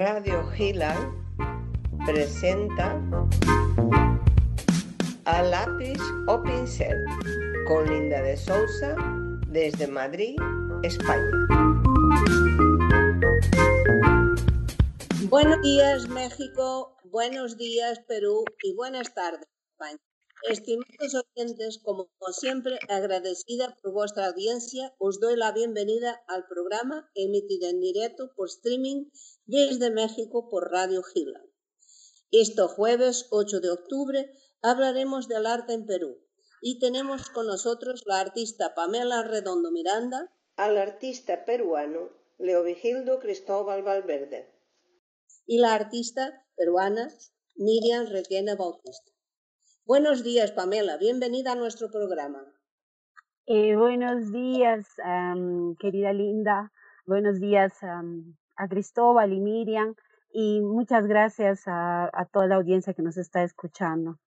Radio Gila presenta a lápiz o pincel con Linda de Sousa desde Madrid, España. Buenos días México, buenos días Perú y buenas tardes España. Estimados oyentes, como siempre, agradecida por vuestra audiencia, os doy la bienvenida al programa emitido en directo por streaming desde México por Radio Gila. Este jueves 8 de octubre hablaremos del arte en Perú y tenemos con nosotros la artista Pamela Redondo Miranda, al artista peruano Leovigildo Cristóbal Valverde y la artista peruana Miriam Requena Bautista. Buenos días, Pamela. Bienvenida a nuestro programa. Eh, buenos días, querida Linda. Buenos días a Cristóbal y Miriam. Y muchas gracias a, toda la audiencia que nos está escuchando.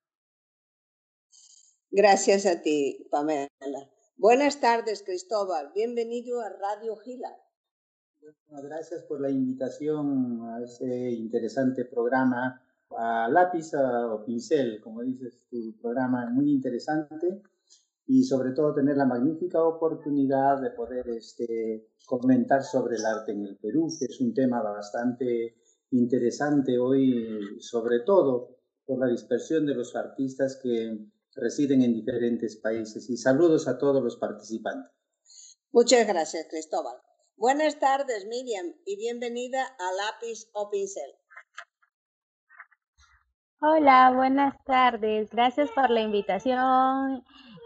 Gracias a ti, Pamela. Buenas tardes, Cristóbal. Bienvenido a Radio Gila. gracias por la invitación a ese interesante programa a lápiz o pincel, como dices, tu programa muy interesante y sobre todo tener la magnífica oportunidad de poder este, comentar sobre el arte en el Perú, que es un tema bastante interesante hoy, sobre todo por la dispersión de los artistas que residen en diferentes países. Y saludos a todos los participantes. Muchas gracias, Cristóbal. Buenas tardes, Miriam, y bienvenida a Lápiz o Pincel. Hola, buenas tardes. Gracias por la invitación.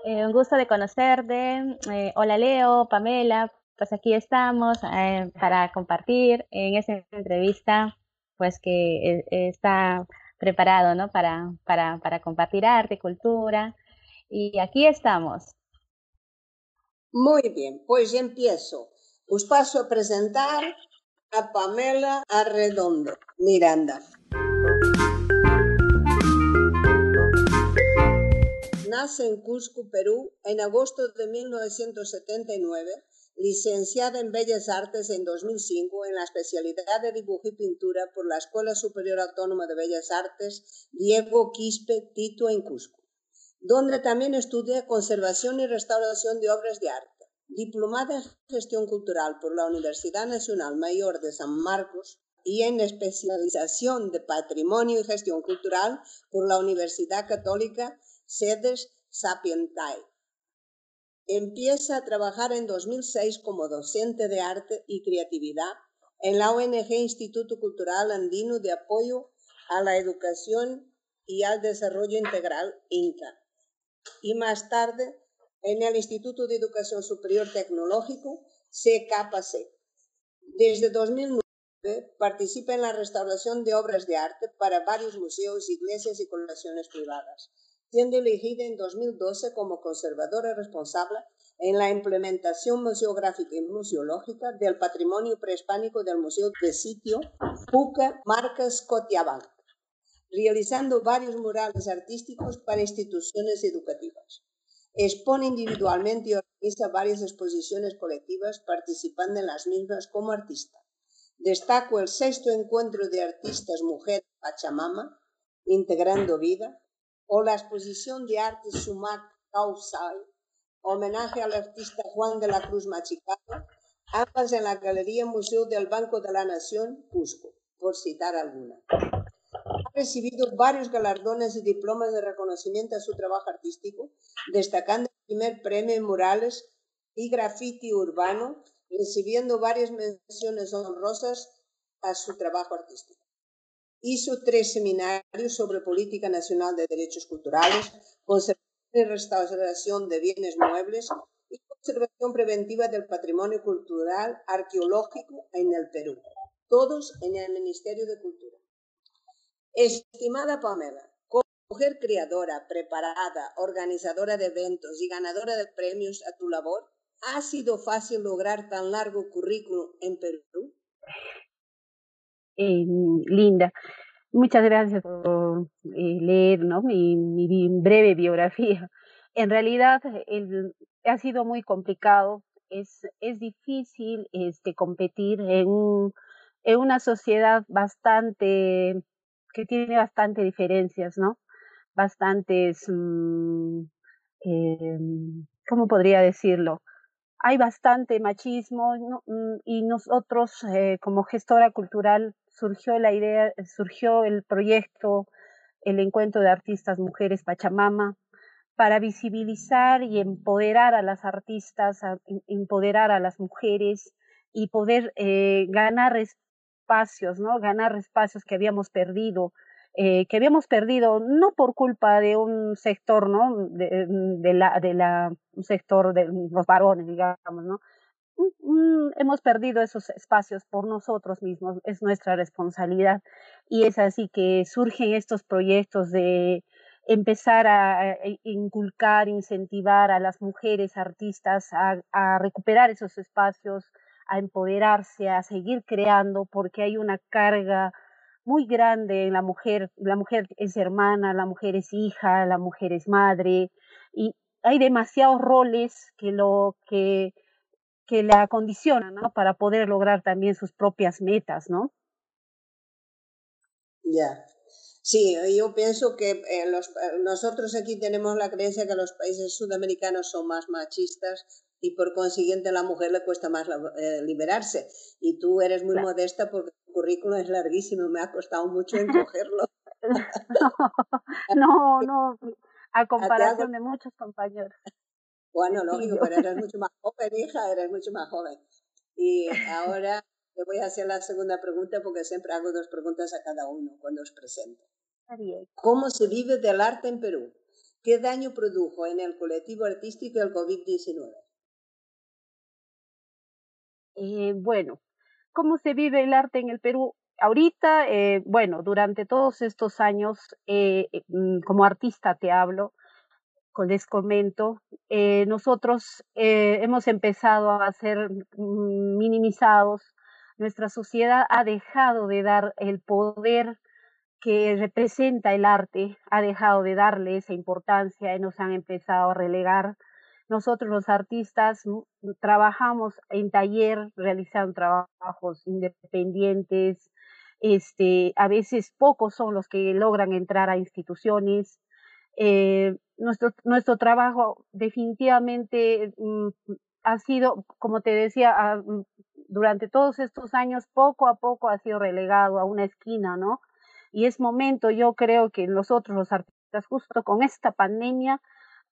Eh, un gusto de conocerte. Eh, hola Leo, Pamela. Pues aquí estamos eh, para compartir en esta entrevista, pues que está preparado, ¿no? Para, para, para compartir arte, cultura. Y aquí estamos. Muy bien, pues empiezo. Os paso a presentar a Pamela Arredondo Miranda. Nace en Cusco, Perú, en agosto de 1979, licenciada en Bellas Artes en 2005 en la especialidad de dibujo y pintura por la Escuela Superior Autónoma de Bellas Artes Diego Quispe Tito en Cusco, donde también estudia conservación y restauración de obras de arte. Diplomada en gestión cultural por la Universidad Nacional Mayor de San Marcos y en especialización de patrimonio y gestión cultural por la Universidad Católica sedes Sapientae. Empieza a trabajar en 2006 como docente de arte y creatividad en la ONG Instituto Cultural Andino de Apoyo a la Educación y al Desarrollo Integral, INCA, y más tarde en el Instituto de Educación Superior Tecnológico, CKC. Desde 2009 participa en la restauración de obras de arte para varios museos, iglesias y colecciones privadas siendo elegida en 2012 como conservadora responsable en la implementación museográfica y museológica del patrimonio prehispánico del Museo de Sitio Puca Marcas Cotiabal, realizando varios murales artísticos para instituciones educativas. Expone individualmente y organiza varias exposiciones colectivas participando en las mismas como artista. Destaco el sexto encuentro de artistas mujer Pachamama, Integrando Vida, o la exposición de arte Sumac Causal, homenaje al artista Juan de la Cruz Machicado, ambas en la Galería Museo del Banco de la Nación, Cusco, por citar alguna. Ha recibido varios galardones y diplomas de reconocimiento a su trabajo artístico, destacando el primer premio en murales y graffiti urbano, recibiendo varias menciones honrosas a su trabajo artístico. Hizo tres seminarios sobre política nacional de derechos culturales, conservación y restauración de bienes muebles y conservación preventiva del patrimonio cultural arqueológico en el Perú, todos en el Ministerio de Cultura. Estimada Pamela, como mujer creadora, preparada, organizadora de eventos y ganadora de premios a tu labor, ¿ha sido fácil lograr tan largo currículum en Perú? Eh, linda. Muchas gracias por eh, leer ¿no? mi, breve biografía. En realidad ha sido muy complicado, es, es difícil este, competir en un, en una sociedad bastante, que tiene bastante diferencias, ¿no? Bastantes, mm, em, ¿cómo podría decirlo? Hay bastante machismo mm, y nosotros eh, como gestora cultural surgió la idea, surgió el proyecto, el encuentro de artistas mujeres Pachamama, para visibilizar y empoderar a las artistas, empoderar a las mujeres y poder eh, ganar espacios, ¿no? Ganar espacios que habíamos perdido, eh, que habíamos perdido no por culpa de un sector, ¿no? De, de la, de la, un sector de los varones, digamos, ¿no? hemos perdido esos espacios por nosotros mismos, es nuestra responsabilidad. Y es así que surgen estos proyectos de empezar a, inculcar, incentivar a las mujeres artistas a, recuperar esos espacios, a empoderarse, a seguir creando, porque hay una carga muy grande en la mujer. La mujer es hermana, la mujer es hija, la mujer es madre, y hay demasiados roles que lo que que la acondicionan, ¿no? Para poder lograr también sus propias metas, ¿no? Ya. Sí, yo pienso que eh, los, eh, nosotros aquí tenemos la creencia que los países sudamericanos son más machistas y por consiguiente a la mujer le cuesta más eh, liberarse. Y tú eres muy modesta porque tu currículum es larguísimo, me ha costado mucho encogerlo. no, no, a comparación de muchos compañeros. Bueno, lógico, pero eres mucho más joven, hija, eres mucho más joven. Y ahora te voy a hacer la segunda pregunta porque siempre hago dos preguntas a cada uno cuando os presento. ¿Cómo se vive del arte en Perú? ¿Qué daño produjo en el colectivo artístico el COVID-19? Eh, bueno, ¿cómo se vive el arte en el Perú? Ahorita, eh, bueno, durante todos estos años, eh, mm, como artista te hablo, les comento, eh, nosotros eh, hemos empezado a ser minimizados, nuestra sociedad ha dejado de dar el poder que representa el arte, ha dejado de darle esa importancia y nos han empezado a relegar. Nosotros los artistas trabajamos en taller, realizando trabajos independientes, este, a veces pocos son los que logran entrar a instituciones, eh, nuestro, nuestro trabajo definitivamente mm, ha sido, como te decía, ah, mm, durante todos estos años, poco a poco ha sido relegado a una esquina, ¿no? Y es momento, yo creo que nosotros los artistas, justo con esta pandemia,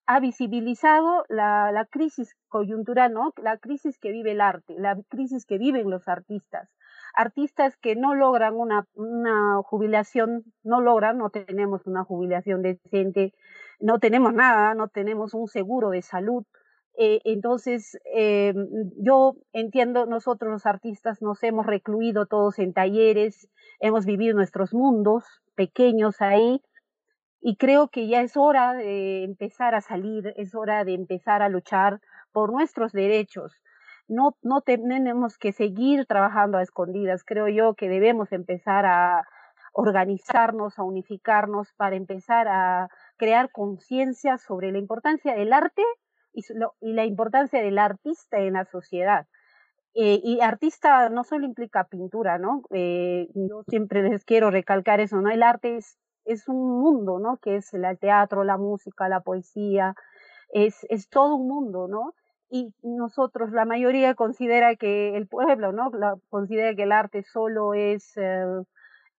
ha visibilizado la, crisis coyuntural, ¿no? La crisis que vive el arte, la crisis que viven los artistas artistas que no logran una, una jubilación, no logran, no tenemos una jubilación decente, no tenemos nada, no tenemos un seguro de salud. Eh, entonces, eh, yo entiendo, nosotros los artistas nos hemos recluido todos en talleres, hemos vivido nuestros mundos pequeños ahí, y creo que ya es hora de empezar a salir, es hora de empezar a luchar por nuestros derechos no, no tenemos que seguir trabajando a escondidas. Creo yo que debemos empezar a organizarnos, a unificarnos para empezar a crear conciencia sobre la importancia del arte y, la importancia del artista en la sociedad. Eh, y artista no solo implica pintura, ¿no? Eh, yo siempre les quiero recalcar eso, ¿no? El arte es, es un mundo, ¿no? Que es el teatro, la música, la poesía, es, es todo un mundo, ¿no? y nosotros, la mayoría considera que el pueblo, ¿no? considera que el arte solo es eh,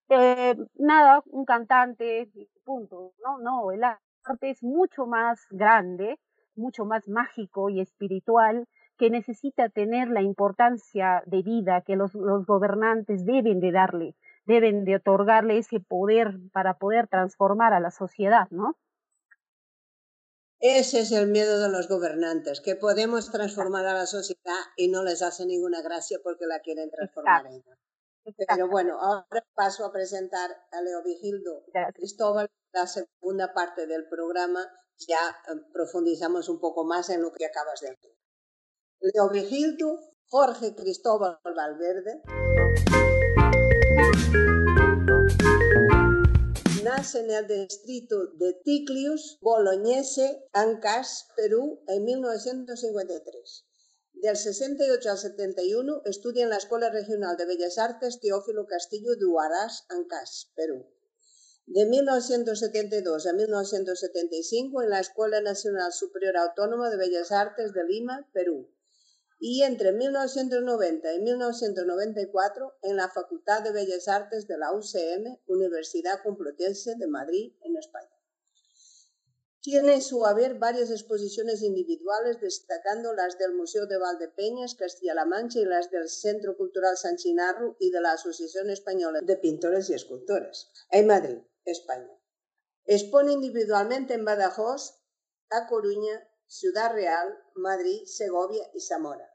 eh, nada, un cantante, punto, ¿no? No, el arte es mucho más grande, mucho más mágico y espiritual, que necesita tener la importancia de vida que los, los gobernantes deben de darle, deben de otorgarle ese poder para poder transformar a la sociedad, ¿no? Ese es el miedo de los gobernantes, que podemos transformar a la sociedad y no les hace ninguna gracia porque la quieren transformar ella. Pero bueno, ahora paso a presentar a Leo Vigildo Cristóbal, la segunda parte del programa. Ya eh, profundizamos un poco más en lo que acabas de decir. Leo Vigildo, Jorge Cristóbal Valverde en el distrito de Ticlius, Bolognese, Ancas, Perú, en 1953. Del 68 al 71 estudia en la Escuela Regional de Bellas Artes Teófilo Castillo de Huaraz, Ancas, Perú. De 1972 a 1975 en la Escuela Nacional Superior Autónoma de Bellas Artes de Lima, Perú. Y entre 1990 y 1994 en la Facultad de Bellas Artes de la UCM, Universidad Complutense de Madrid, en España. Tiene su haber varias exposiciones individuales, destacando las del Museo de Valdepeñas, Castilla-La Mancha y las del Centro Cultural San Chinarro y de la Asociación Española de Pintores y Escultores, en Madrid, España. Expone individualmente en Badajoz, A Coruña, Ciudad Real, Madrid, Segovia y Zamora,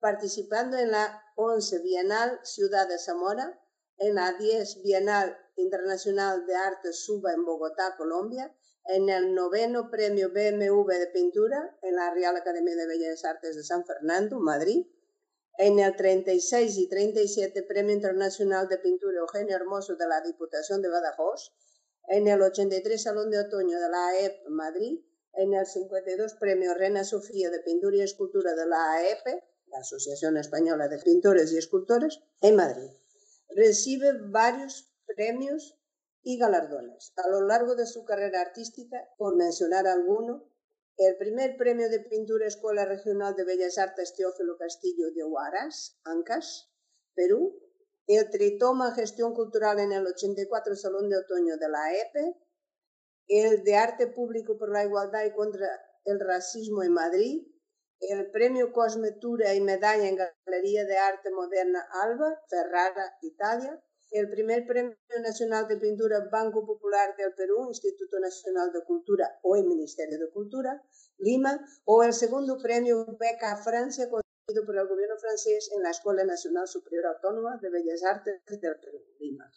participando en la 11 Bienal Ciudad de Zamora, en la 10 Bienal Internacional de Arte Suba en Bogotá, Colombia, en el noveno premio BMW de pintura en la Real Academia de Bellas Artes de San Fernando, Madrid, en el 36 y 37 Premio Internacional de Pintura Eugenio Hermoso de la Diputación de Badajoz, en el 83 Salón de Otoño de la AEP Madrid, en el 52 Premio Reina Sofía de Pintura y Escultura de la AEP, la Asociación Española de Pintores y Escultores, en Madrid. Recibe varios premios y galardones. A lo largo de su carrera artística, por mencionar alguno, el primer premio de pintura Escuela Regional de Bellas Artes Teófilo Castillo de Huaraz, Ancas, Perú, el Tritoma Gestión Cultural en el 84 Salón de Otoño de la EPE, el de Arte Público por la Igualdad y contra el Racismo en Madrid, el Premio Cosmetura y Medalla en Galería de Arte Moderna Alba, Ferrara, Italia, el primer Premio Nacional de Pintura Banco Popular del Perú, Instituto Nacional de Cultura o el Ministerio de Cultura, Lima, o el segundo Premio Beca Francia concedido por el gobierno francés en la Escuela Nacional Superior Autónoma de Bellas Artes del Perú, Lima.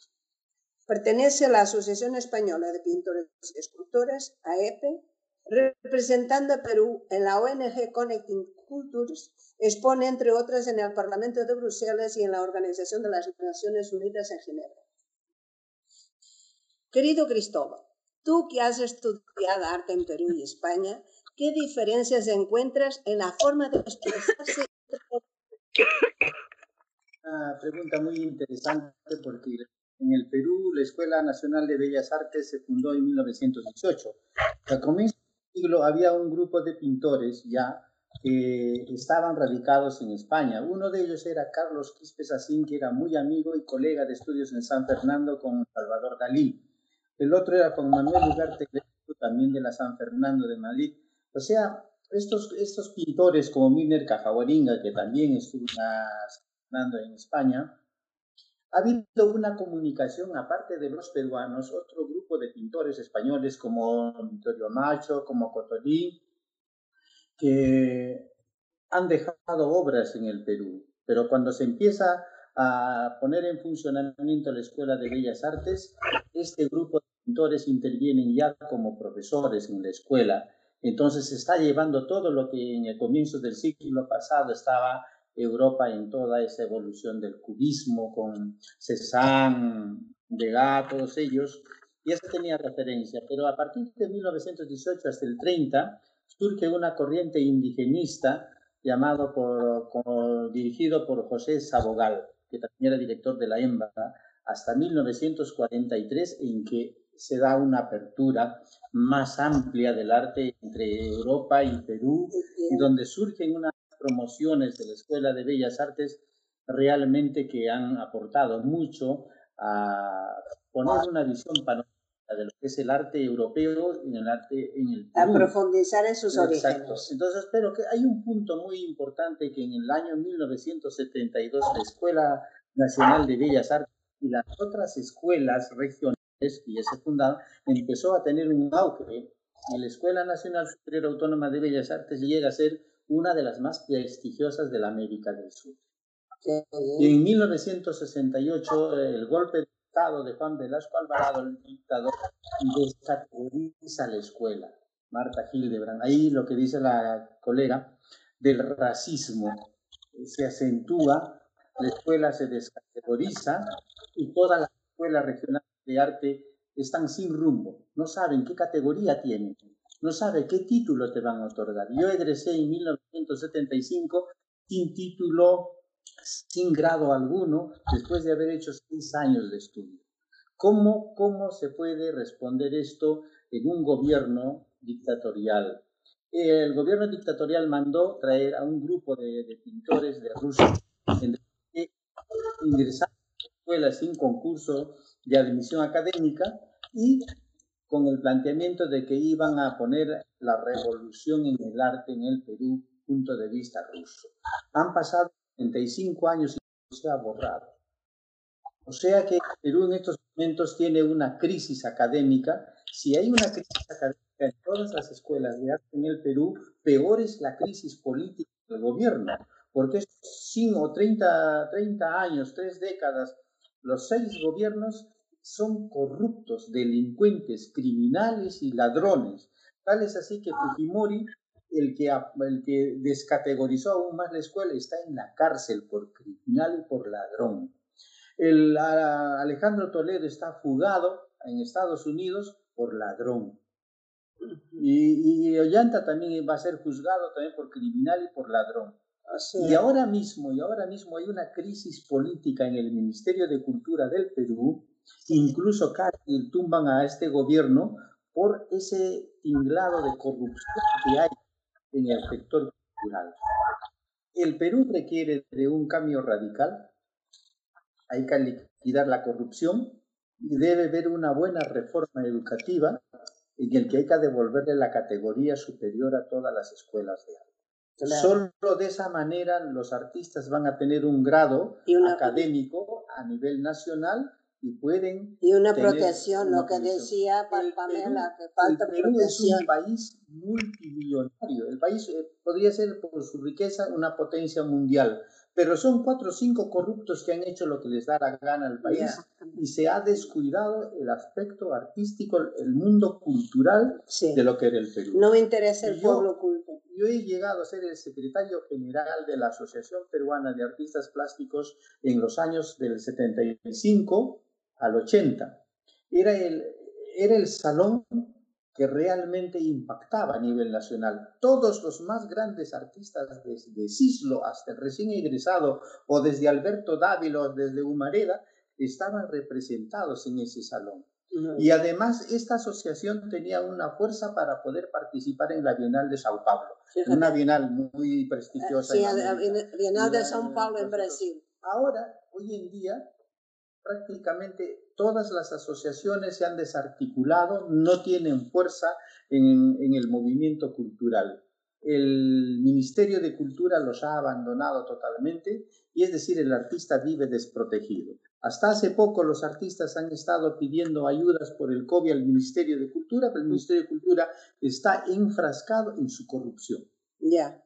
Pertenece a la Asociación Española de Pintores y Escultores, AEPE, representando a Perú en la ONG Connecting Cultures, expone, entre otras, en el Parlamento de Bruselas y en la Organización de las Naciones Unidas en Ginebra. Querido Cristóbal, tú que has estudiado arte en Perú y España, ¿qué diferencias encuentras en la forma de expresarse? Una pregunta muy interesante porque en el Perú la Escuela Nacional de Bellas Artes se fundó en 1918. A comienzo del siglo había un grupo de pintores ya que estaban radicados en España. Uno de ellos era Carlos Quispe Sacín, que era muy amigo y colega de estudios en San Fernando con Salvador Dalí. El otro era con Manuel Ugarte, también de la San Fernando de Madrid. O sea, estos, estos pintores como Miner Cajaguaringa, que también estuvo en San Fernando en España, ha habido una comunicación, aparte de los peruanos, otro grupo de pintores españoles como Vittorio Macho, como Cotolí, que han dejado obras en el Perú, pero cuando se empieza a poner en funcionamiento la Escuela de Bellas Artes, este grupo de pintores intervienen ya como profesores en la escuela. Entonces se está llevando todo lo que en el comienzo del siglo pasado estaba Europa en toda esa evolución del cubismo con Cézanne, Degas, todos ellos, y eso tenía referencia. Pero a partir de 1918 hasta el 30 surge una corriente indigenista llamado por, dirigido por José Sabogal, que también era director de la EMBA, hasta 1943, en que se da una apertura más amplia del arte entre Europa y Perú, y donde surgen unas promociones de la Escuela de Bellas Artes realmente que han aportado mucho a poner una visión panorámica de lo que es el arte europeo y el arte en el A profundizar en sus Exacto. orígenes. Entonces, pero que hay un punto muy importante que en el año 1972 la Escuela Nacional de Bellas Artes y las otras escuelas regionales que ya se fundaron empezó a tener un auge y la Escuela Nacional Superior Autónoma de Bellas Artes llega a ser una de las más prestigiosas de la América del Sur. Y en 1968 el golpe de Estado de Juan Velasco Alvarado, el dictador, descategoriza la escuela. Marta Hildebrand. Ahí lo que dice la colega del racismo se acentúa, la escuela se descategoriza y todas las escuelas regionales de arte están sin rumbo, no saben qué categoría tienen, no saben qué título te van a otorgar. Yo egresé en 1975 sin título, sin grado alguno, después de haber hecho seis años de estudio. ¿Cómo, cómo se puede responder esto en un gobierno dictatorial? El gobierno dictatorial mandó traer a un grupo de, pintores de Rusia que ingresaron a escuelas sin concurso de admisión académica y con el planteamiento de que iban a poner la revolución en el arte en el Perú, punto de vista ruso. Han pasado 35 años y se ha borrado. O sea que Perú en estos momentos tiene una crisis académica. Si hay una crisis académica en todas las escuelas de arte en el Perú, peor es la crisis política del gobierno, porque estos 5 o 30, 30 años, tres décadas, los seis gobiernos son corruptos, delincuentes, criminales y ladrones. Tal es así que Fujimori, el que, el que descategorizó aún más la escuela, está en la cárcel por criminal y por ladrón. El, Alejandro Toledo está fugado en Estados Unidos por ladrón. Y, y Ollanta también va a ser juzgado también por criminal y por ladrón. Y ahora mismo, y ahora mismo hay una crisis política en el Ministerio de Cultura del Perú Incluso casi tumban a este gobierno por ese tinglado de corrupción que hay en el sector cultural. El Perú requiere de un cambio radical. Hay que liquidar la corrupción y debe haber una buena reforma educativa en el que hay que devolverle la categoría superior a todas las escuelas de arte. Solo de esa manera los artistas van a tener un grado académico a nivel nacional y pueden y una protección lo que decía Pamela que falta el Perú es un país multimillonario. El país eh, podría ser por su riqueza una potencia mundial pero son cuatro o cinco corruptos que han hecho lo que les da la gana al país y se ha descuidado el aspecto artístico el mundo cultural de lo que era el Perú. No me interesa el pueblo culto. yo he llegado a ser el secretario general de la Asociación Peruana de Artistas Plásticos en los años del 75 al 80. Era el, era el salón que realmente impactaba a nivel nacional. Todos los más grandes artistas desde Cislo hasta el recién egresado o desde Alberto Dávila o desde Humareda estaban representados en ese salón. Y además esta asociación tenía una fuerza para poder participar en la Bienal de Sao Paulo, una bienal muy prestigiosa. Sí, la Bienal de Sao Paulo en Brasil. Ahora, hoy en día, prácticamente todas las asociaciones se han desarticulado, no tienen fuerza en, el movimiento cultural. El Ministerio de Cultura los ha abandonado totalmente y es decir, el artista vive desprotegido. Hasta hace poco los artistas han estado pidiendo ayudas por el COVID al Ministerio de Cultura, pero el Ministerio de Cultura está enfrascado en su corrupción. Ya.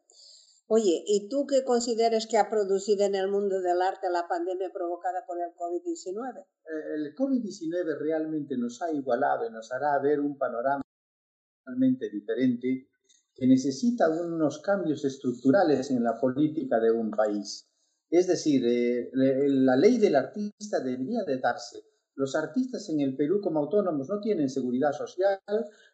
Oye, ¿y tú qué consideras que ha producido en el mundo del arte la pandemia provocada por el COVID-19? Eh, el COVID-19 realmente nos ha igualado y nos hará ver un panorama totalmente diferente que necesita unos cambios estructurales en la política de un país. Es decir, eh, la ley del artista debería de darse. Los artistas en el Perú como autónomos no tienen seguridad social,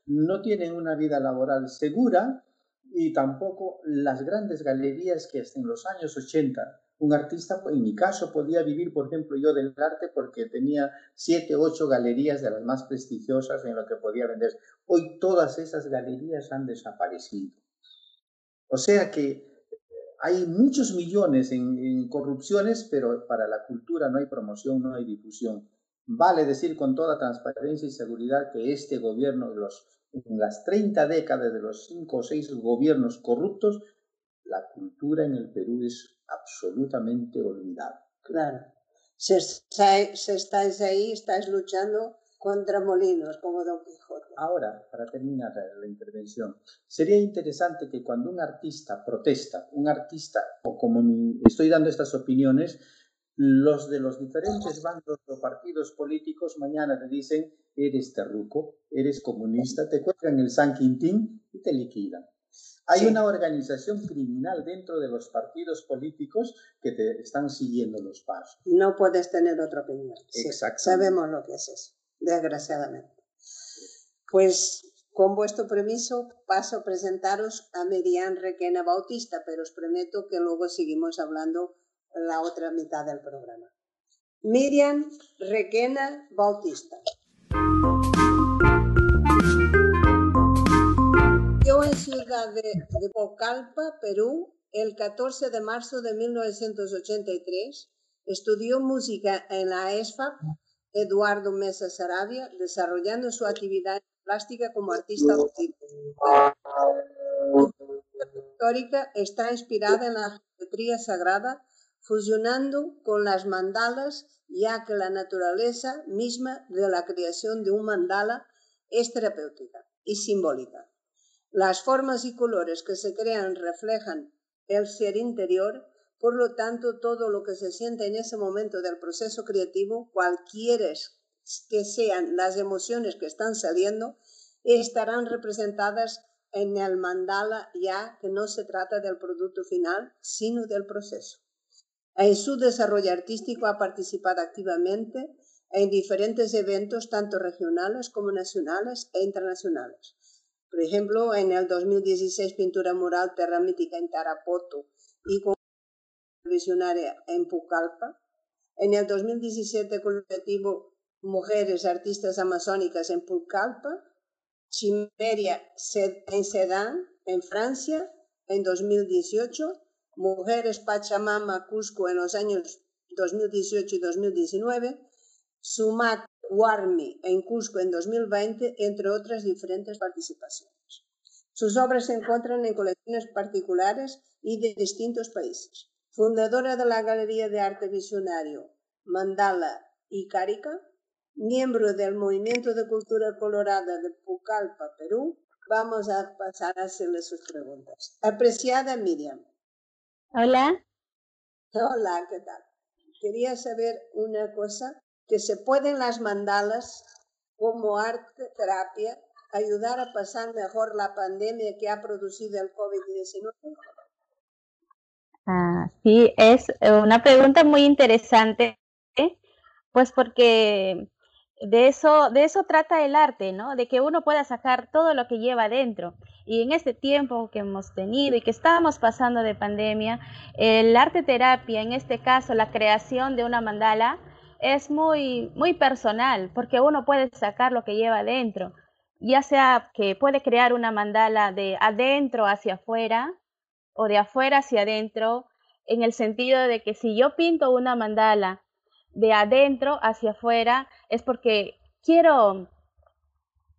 no tienen una vida laboral segura y tampoco las grandes galerías que hasta en los años 80 un artista, en mi caso, podía vivir, por ejemplo, yo del arte porque tenía siete, ocho galerías de las más prestigiosas en lo que podía vender. Hoy todas esas galerías han desaparecido. O sea que hay muchos millones en corrupciones, pero para la cultura no hay promoción, no hay difusión. Vale decir con toda transparencia y seguridad que este gobierno, los en las 30 décadas de los 5 o 6 gobiernos corruptos, la cultura en el Perú es absolutamente olvidada. Claro. Se, se, estáis ahí, estáis luchando contra molinos, como Don Quijote. Ahora, para terminar la intervención, sería interesante que cuando un artista protesta, un artista, o como estoy dando estas opiniones, los de los diferentes bandos o partidos políticos mañana te dicen eres terruco, eres comunista, te cuelgan el San Quintín y te liquidan. Hay una organización criminal dentro de los partidos políticos que te están siguiendo los pasos. No puedes tener otra opinión. Exacto. sabemos lo que es eso, desgraciadamente. Pues Con vuestro permiso paso a presentaros a Miriam Requena Bautista, pero os prometo que luego seguimos hablando la otra mitad del programa. Miriam Requena Bautista. Yo en Ciudad de, de Pocalpa, Perú, el 14 de marzo de 1983, estudió música en la ESFAP Eduardo Mesa Sarabia, desarrollando su actividad plástica como artista histórica está inspirada en la geometría sagrada, fusionando con las mandalas, ya que la naturaleza misma de la creación de un mandala es terapéutica y simbólica. Las formas y colores que se crean reflejan el ser interior, por lo tanto, todo lo que se siente en ese momento del proceso creativo, cualquiera que sean las emociones que están saliendo, estarán representadas en el mandala ya que no se trata del producto final, sino del proceso. En su desarrollo artístico ha participado activamente en diferentes eventos, tanto regionales como nacionales e internacionales. Por ejemplo, en el 2016 pintura mural Terra Mítica en Tarapoto y con visionaria en Pucallpa. En el 2017 colectivo Mujeres Artistas Amazónicas en Pucallpa. Chimeria en Sedan, en Francia, en 2018. Mujeres Pachamama Cusco en los años 2018 y 2019. Sumac Warmi en Cusco en 2020, entre otras diferentes participaciones. Sus obras se encuentran en colecciones particulares y de distintos países. Fundadora de la Galería de Arte Visionario Mandala y Carica, miembro del Movimiento de Cultura Colorada de Pucallpa, Perú, vamos a pasar a hacerle sus preguntas. Apreciada Miriam. Hola. Hola, ¿qué tal? Quería saber una cosa que se pueden las mandalas como arte terapia ayudar a pasar mejor la pandemia que ha producido el COVID-19? Ah, sí, es una pregunta muy interesante, pues porque de eso, de eso trata el arte, ¿no? De que uno pueda sacar todo lo que lleva adentro. Y en este tiempo que hemos tenido y que estamos pasando de pandemia, el arte terapia, en este caso la creación de una mandala, es muy, muy personal, porque uno puede sacar lo que lleva adentro, ya sea que puede crear una mandala de adentro hacia afuera o de afuera hacia adentro, en el sentido de que si yo pinto una mandala de adentro hacia afuera, es porque quiero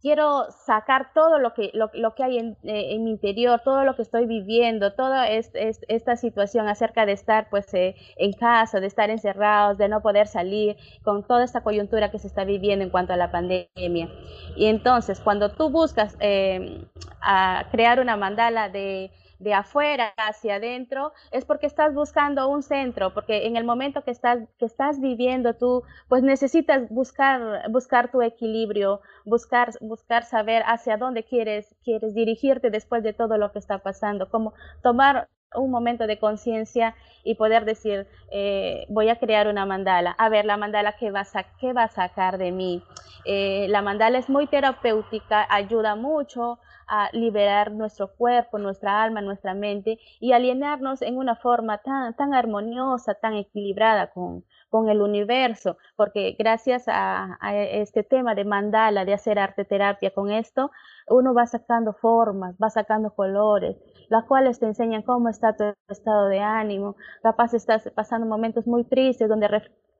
quiero sacar todo lo que, lo, que hay en, eh, en, mi interior, todo lo que estoy viviendo, toda es, esta situación acerca de estar pues eh, en casa, de estar encerrados, de no poder salir, con toda esta coyuntura que se está viviendo en cuanto a la pandemia. Y entonces, cuando tú buscas eh, a crear una mandala de de afuera hacia adentro, es porque estás buscando un centro, porque en el momento que estás, que estás viviendo tú, pues necesitas buscar, buscar tu equilibrio, buscar, buscar saber hacia dónde quieres, quieres dirigirte después de todo lo que está pasando, como tomar un momento de conciencia y poder decir, eh, voy a crear una mandala. A ver, la mandala, ¿qué va a, qué a sacar de mí? Eh, la mandala es muy terapéutica, ayuda mucho a liberar nuestro cuerpo, nuestra alma, nuestra mente y alienarnos en una forma tan, tan armoniosa, tan equilibrada con, con el universo, porque gracias a, este tema de mandala, de hacer arte terapia con esto, uno va sacando formas, va sacando colores, las cuales te enseñan cómo está tu estado de ánimo, capaz estás pasando momentos muy tristes donde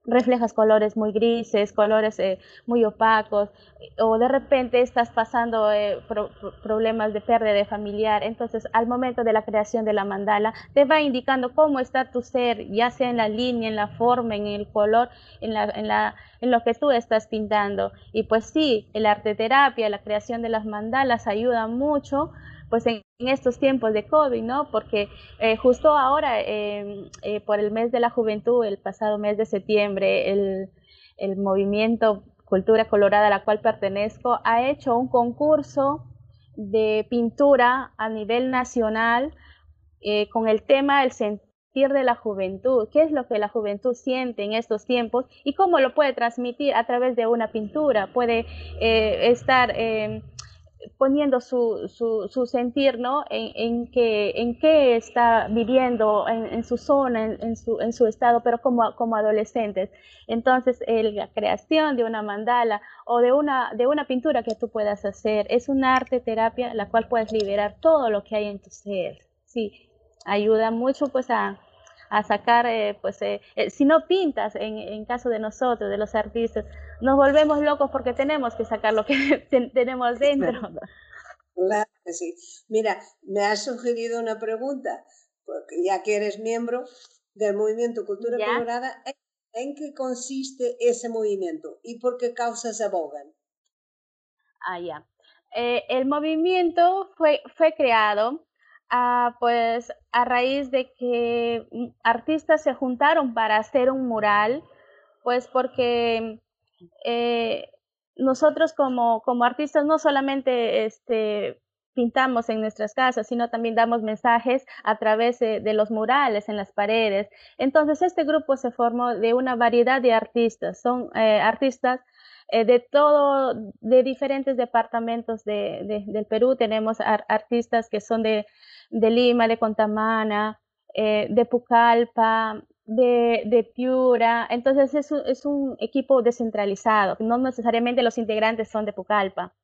reflejas colores muy grises, colores eh, muy opacos, o de repente estás pasando eh, problemas de pérdida de familiar. Entonces, al momento de la creación de la mandala, te va indicando cómo está tu ser, ya sea en la línea, en la forma, en el color, en, la, en, la, en lo que tú estás pintando. Y pues sí, el arte terapia, la creación de las mandalas ayuda mucho pues en, estos tiempos de COVID, ¿no? Porque eh, justo ahora, em, eh, por el mes de la juventud, el pasado mes de septiembre, el, movimiento Cultura Colorada a la cual pertenezco ha hecho un concurso de pintura a nivel nacional eh, con el tema el sentir de la juventud, qué es lo que la juventud siente en estos tiempos y cómo lo puede transmitir a través de una pintura. Puede estar em, poniendo su, su, su sentir, ¿no? En, en, que, en qué está viviendo en, en su zona, en, en, su, en su estado, pero como, como adolescentes. Entonces, el, la creación de una mandala o de una, de una pintura que tú puedas hacer es un arte terapia la cual puedes liberar todo lo que hay en tu ser. Sí, ayuda mucho pues a, a sacar, eh, pues, eh, eh, si no pintas, en, en, caso de nosotros, de los artistas, nos volvemos locos porque tenemos que sacar lo que tenemos dentro. Claro que sí. Mira, me has sugerido una pregunta, porque ya que eres miembro del Movimiento Cultura ¿Ya? Colorada, ¿en qué consiste ese movimiento y por qué causas abogan? Ah, ya. Eh, el movimiento fue, fue creado uh, pues a raíz de que artistas se juntaron para hacer un mural, pues porque eh, nosotros como, como artistas no solamente este, pintamos en nuestras casas, sino también damos mensajes a través de, de, los murales en las paredes. Entonces, este grupo se formó de una variedad de artistas. Son eh, artistas eh, de todo, de diferentes departamentos de, de, del Perú. Tenemos ar artistas que son de, de Lima, de Contamana, eh, de Pucallpa, de, de, Piura. Entonces es un, es un, equipo descentralizado, no necesariamente los integrantes son de Pucallpa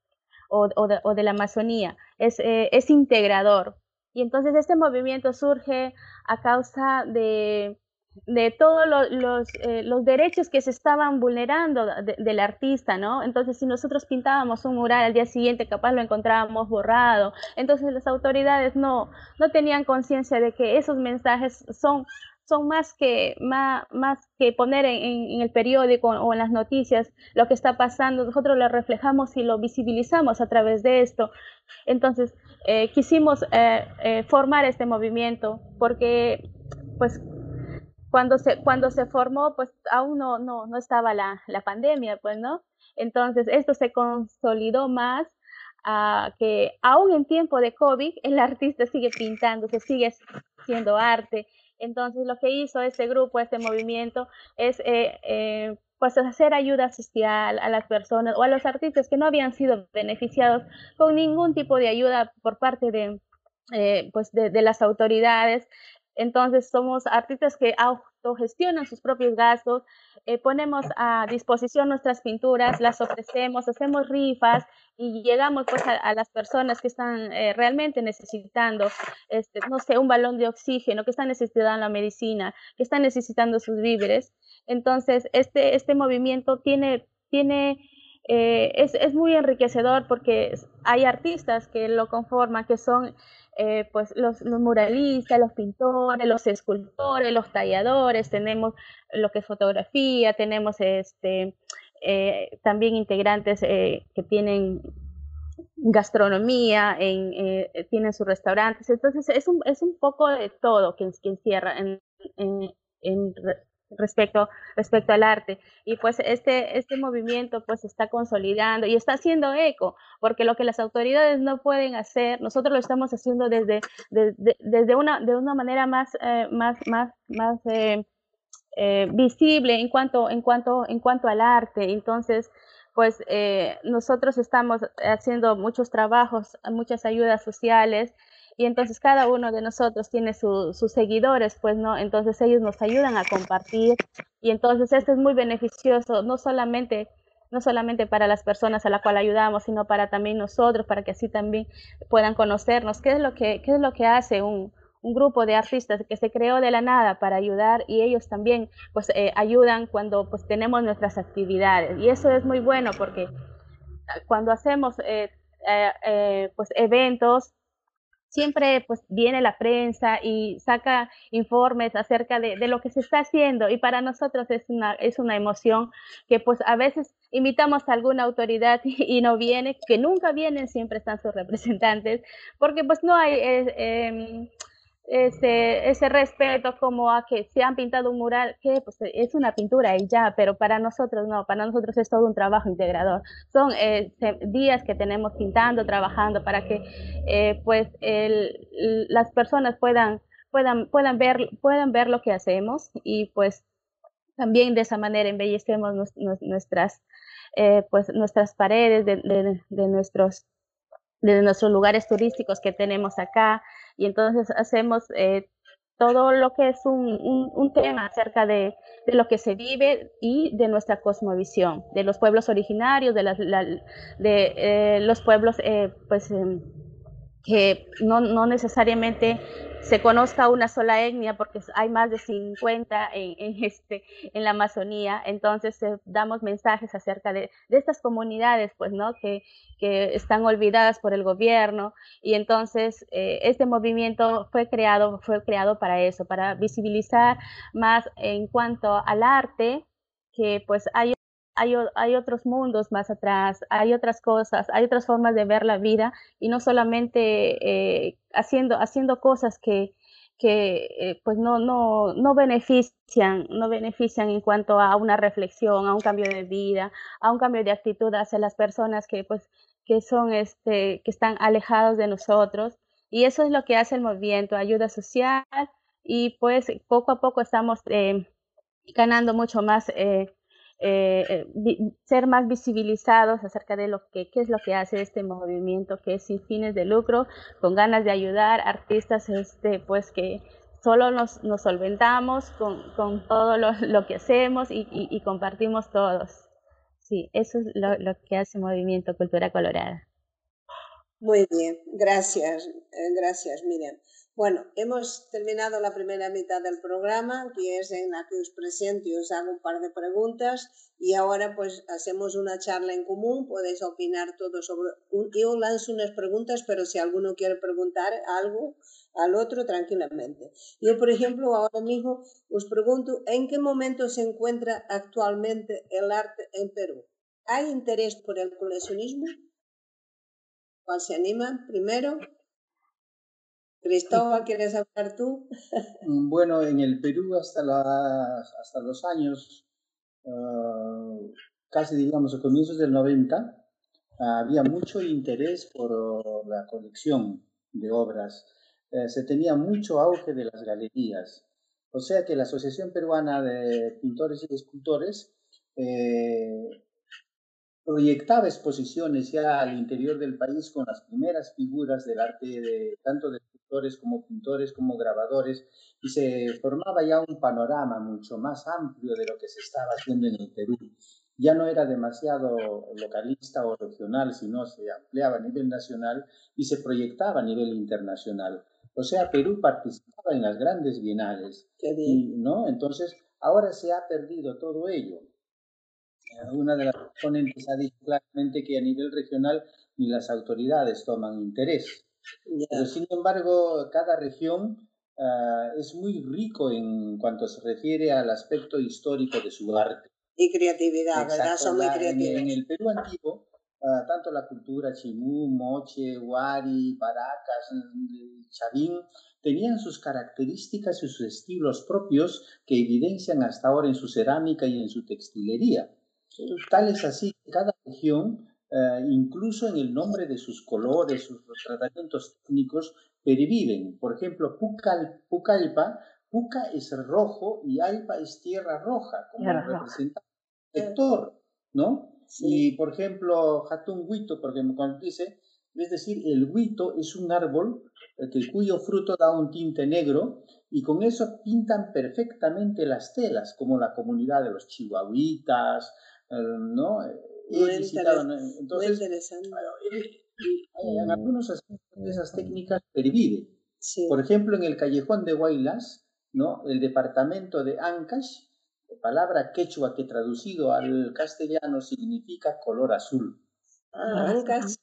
o, o, de, o de, la Amazonía, es, eh, es, integrador. Y entonces este movimiento surge a causa de, de todos los, eh, los, derechos que se estaban vulnerando de, del artista, ¿no? Entonces, si nosotros pintábamos un mural al día siguiente, capaz lo encontrábamos borrado. Entonces, las autoridades no, no tenían conciencia de que esos mensajes son, son más, que, más, más que poner en, el periódico o en las noticias lo que está pasando. Nosotros lo reflejamos y lo visibilizamos a través de esto. Entonces, eh, quisimos eh, formar este movimiento porque, pues, cuando se, cuando se formó, pues aún no, no, no estaba la, la pandemia, pues, ¿no? Entonces, esto se consolidó más uh, que aún en tiempo de COVID, el artista sigue pintando, se sigue haciendo arte. Entonces, lo que hizo este grupo, este movimiento, es eh, eh, pues hacer ayuda social a las personas o a los artistas que no habían sido beneficiados con ningún tipo de ayuda por parte de, eh, pues de, las autoridades. Entonces somos artistas que autogestionan sus propios gastos, eh, ponemos a disposición nuestras pinturas, las ofrecemos, hacemos rifas y llegamos pues a, a las personas que están eh, realmente necesitando, este, no sé, un balón de oxígeno, que están necesitando la medicina, que están necesitando sus víveres. Entonces este, este movimiento tiene, tiene eh, es, es, muy enriquecedor porque hay artistas que lo conforman, que son eh, pues los, muralistas, los pintores, los escultores, los talladores, tenemos lo que es fotografía, tenemos este, eh, también integrantes eh, que tienen gastronomía, en, eh, tienen sus restaurantes, entonces es un, es un poco de todo que, que encierra en, en, en respecto, respecto al arte. Y pues este, este movimiento pues está consolidando y está haciendo eco, porque lo que las autoridades no pueden hacer, nosotros lo estamos haciendo desde, desde, desde una, de una manera más, eh, más, más, más eh, eh, visible en cuanto, en, cuanto, en cuanto al arte. Entonces, pues nosotros estamos haciendo muchos trabajos, muchas ayudas sociales y entonces cada uno de nosotros tiene su, sus seguidores, pues, ¿no? Entonces ellos nos ayudan a compartir y entonces esto es muy beneficioso, no solamente no solamente para las personas a las cuales ayudamos, sino para también nosotros, para que así también puedan conocernos. ¿Qué es lo que, qué es lo que hace un, un grupo de artistas que se creó de la nada para ayudar y ellos también pues eh, ayudan cuando pues tenemos nuestras actividades y eso es muy bueno porque cuando hacemos eh, eh, eh pues eventos siempre pues viene la prensa y saca informes acerca de, de, lo que se está haciendo y para nosotros es una, es una emoción que pues a veces invitamos a alguna autoridad y, no viene, que nunca vienen, siempre están sus representantes, porque pues no hay... Eh, eh, ese, ese respeto como a que se han pintado un mural, que pues es una pintura y ya, pero para nosotros no, para nosotros es todo un trabajo integrador. Son eh, días que tenemos pintando, trabajando para que eh, pues las personas puedan, puedan, puedan, ver, puedan ver lo que hacemos y pues también de esa manera embellecemos nuestras, eh, pues nuestras paredes de, de, de nuestros de nuestros lugares turísticos que tenemos acá y entonces hacemos eh, todo lo que es un, un, tema acerca de, de, lo que se vive y de nuestra cosmovisión, de los pueblos originarios, de, las, de eh, los pueblos eh, pues, em, que no, no necesariamente se conozca una sola etnia porque hay más de 50 en, en, este, en la Amazonía, entonces eh, damos mensajes acerca de, de, estas comunidades, pues, ¿no? Que, que están olvidadas por el gobierno y entonces eh, este movimiento fue creado, fue creado para eso, para visibilizar más en cuanto al arte, que pues hay hay, otros mundos más atrás, hay otras cosas, hay otras formas de ver la vida y no solamente eh, haciendo, haciendo cosas que, que eh, pues no, no, no benefician, no benefician en cuanto a una reflexión, a un cambio de vida, a un cambio de actitud hacia las personas que pues que son este, que están alejados de nosotros. Y eso es lo que hace el movimiento, ayuda social, y pues poco a poco estamos eh, ganando mucho más eh, eh, ser más visibilizados acerca de lo que qué es lo que hace este movimiento que es sin fines de lucro con ganas de ayudar artistas este pues que solo nos, nos solventamos con, con todo lo, lo, que hacemos y, y, y, compartimos todos. Sí eso es lo, lo que hace movimiento cultura colorada. Muy bien gracias gracias Miriam Bueno, hemos terminado la primera mitad del programa, que es en la que os presento y os hago un par de preguntas y ahora pues hacemos una charla en común, podéis opinar todo sobre... Yo lanzo unas preguntas, pero si alguno quiere preguntar algo al otro, tranquilamente. Yo, por ejemplo, ahora mismo os pregunto, ¿en qué momento se encuentra actualmente el arte en Perú? ¿Hay interés por el coleccionismo? ¿Cuál se anima primero? Cristóbal, ¿quieres hablar tú? Mm, bueno, en el Perú hasta, la, hasta los años, uh, casi digamos a comienzos del 90, uh, había mucho interés por la colección de obras. Uh, se tenía mucho auge de las galerías. O sea que la Asociación Peruana de Pintores y Escultores eh, proyectaba exposiciones ya al interior del país con las primeras figuras del arte, de, tanto de como pintores, como grabadores, y se formaba ya un panorama mucho más amplio de lo que se estaba haciendo en el Perú. Ya no era demasiado localista o regional, sino se ampliaba a nivel nacional y se proyectaba a nivel internacional. O sea, Perú participaba en las grandes bienales. Y, ¿no? Entonces, ahora se ha perdido todo ello una de las ponentes ha dicho claramente que a nivel regional ni las autoridades toman interés. Pero sin embargo, cada región uh, es muy rico en cuanto se refiere al aspecto histórico de su arte. Y creatividad, Exacto, ¿verdad? Son muy creativos. En, en, el Perú antiguo, uh, tanto la cultura chimú, moche, huari, paracas, chavín, tenían sus características y sus estilos propios que evidencian hasta ahora en su cerámica y en su textilería. Tal es así que cada región, eh, incluso en el nombre de sus colores, sus tratamientos técnicos, perviven. Por ejemplo, Pucal, Pucallpa, Puca es rojo y Alpa es tierra roja, como tierra representa el sector, ¿no? Sí. Y, por ejemplo, Hatun Huito, porque cuando dice, es decir, el huito es un árbol eh, que, cuyo fruto da un tinte negro y con eso pintan perfectamente las telas, como la comunidad de los chihuahuitas, ¿no? Muy, Entonces, muy interesante. En algunos aspectos de esas técnicas pervive. Sí. Por ejemplo, en el callejón de Guaylas, ¿no? el departamento de Ancash, palabra quechua que traducido al castellano significa color azul. Ah, Ancash.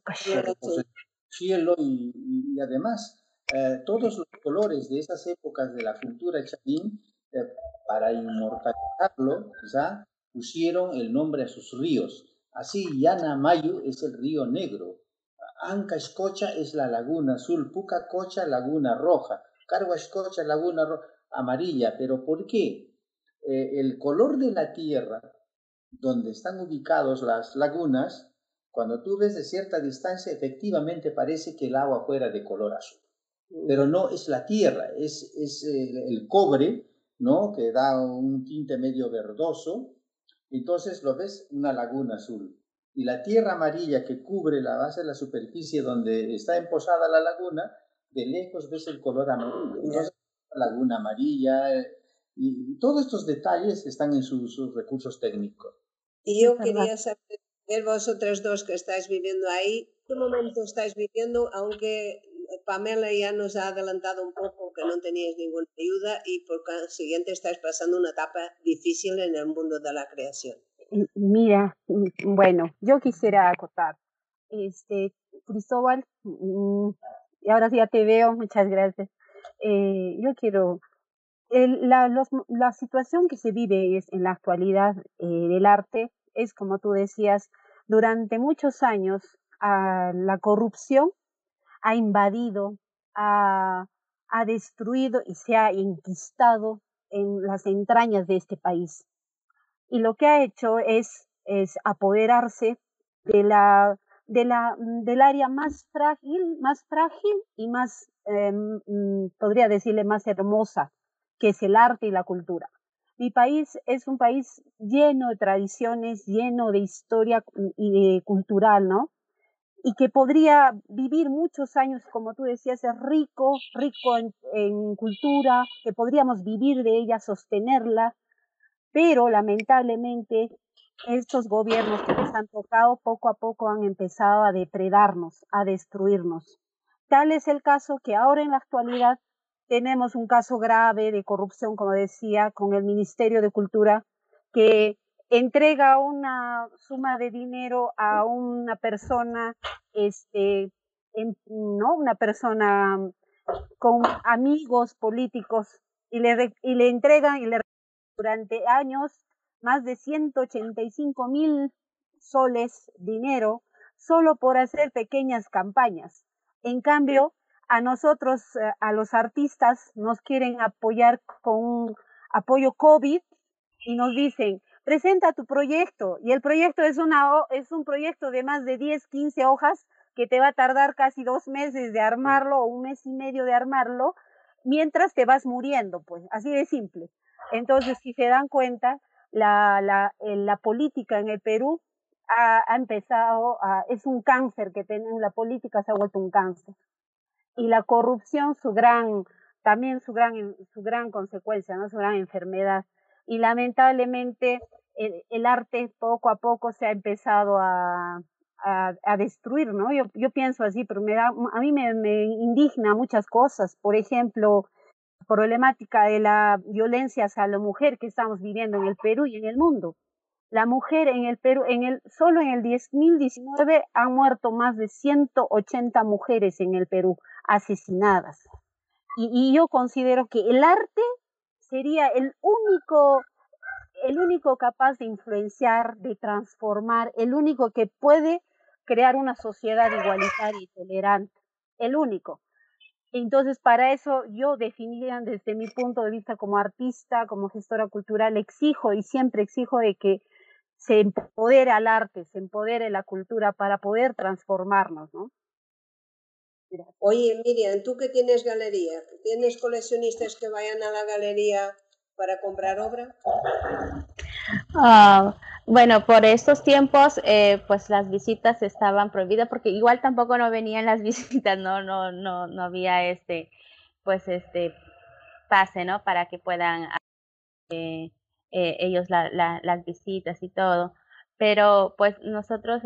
Cielo y, y, además eh, todos los colores de esas épocas de la cultura chavín, eh, para inmortalizarlo, quizá, pusieron el nombre a sus ríos. Así, Yanamayu es el río negro, Escocha es la laguna azul, Pucacocha laguna roja, Escocha laguna amarilla. ¿Pero por qué? Eh, el color de la tierra, donde están ubicados las lagunas, cuando tú ves de cierta distancia, efectivamente parece que el agua fuera de color azul. Pero no es la tierra, es, es el cobre, ¿no? Que da un tinte medio verdoso, entonces lo ves una laguna azul. y la tierra amarilla que cubre la base de la superficie donde está emposada la laguna, de lejos ves el color amarillo. Entonces, la laguna amarilla eh, y todos estos detalles están en sus, recursos técnicos. Y yo quería saber, vosotros dos que estáis viviendo ahí, ¿qué momento estáis viviendo? Aunque Pamela ya nos ha adelantado un poco que no teníais ninguna ayuda y por consiguiente estáis pasando una etapa difícil en el mundo de la creación. Mira, mm, bueno, yo quisiera acotar. Este, Cristóbal, mm, y ahora sí ya te veo, muchas gracias. Eh, yo quiero, la, situación que se vive en la actualidad eh, del arte es, como tú decías, durante muchos años a la corrupción ha invadido, ha, ha destruido y se ha enquistado en las entrañas de este país y lo que ha hecho es, es apoderarse de la, de la, del área más frágil, más frágil y más, eh, podría decirle, más hermosa, que es el arte y la cultura. Mi país es un país lleno de tradiciones, lleno de historia y cultural, ¿no? Y que podría vivir muchos años, como tú decías, es rico, rico en, cultura, que podríamos vivir de ella, sostenerla, pero lamentablemente estos gobiernos que les han tocado poco a poco han empezado a depredarnos, a destruirnos. Tal es el caso que ahora en la actualidad tenemos un caso grave de corrupción, como decía, con el Ministerio de Cultura, que entrega una suma de dinero a una persona, este, no, una persona con amigos políticos y le, y le entregan y le durante años más de 185 mil soles dinero solo por hacer pequeñas campañas. En cambio, a nosotros, a los artistas, nos quieren apoyar con un apoyo COVID y nos dicen, presenta tu proyecto. Y el proyecto es, una, es un proyecto de más de 10, 15 hojas que te va a tardar casi dos meses de armarlo o un mes y medio de armarlo, mientras te vas muriendo, pues, así de simple. Entonces, si se dan cuenta, la, la, la política en el Perú ha, ha empezado, a, es un cáncer que tenemos, la política se ha vuelto un cáncer. Y la corrupción, su gran, también su gran, su gran consecuencia, ¿no? su gran enfermedad. Y lamentablemente el, el arte poco a poco se ha empezado a, a, destruir, ¿no? Yo, yo pienso así, pero me da, a mí me, me indigna muchas cosas. Por ejemplo, problemática de la violencia hacia la mujer que estamos viviendo en el Perú y en el mundo. La mujer en el Perú, en el, solo en el 2019 han muerto más de 180 mujeres en el Perú asesinadas. Y yo considero que el arte sería el único, el único capaz de influenciar, de transformar, el único que puede crear una sociedad igualitaria y tolerante. El único. Entonces, para eso yo definiría desde mi punto de vista como artista, como gestora cultural, exijo y siempre exijo de que se empodere al arte, se empodere la cultura para poder transformarnos, ¿no? Oye, Miriam, tú que tienes galería, ¿tienes coleccionistas que vayan a la galería para comprar obra? Ah, bueno, por estos tiempos, eh, pues las visitas estaban prohibidas porque igual tampoco no venían las visitas, no, no, no, no había este, pues este pase, ¿no? Para que puedan eh, eh, ellos la, las visitas y todo. Pero pues nosotros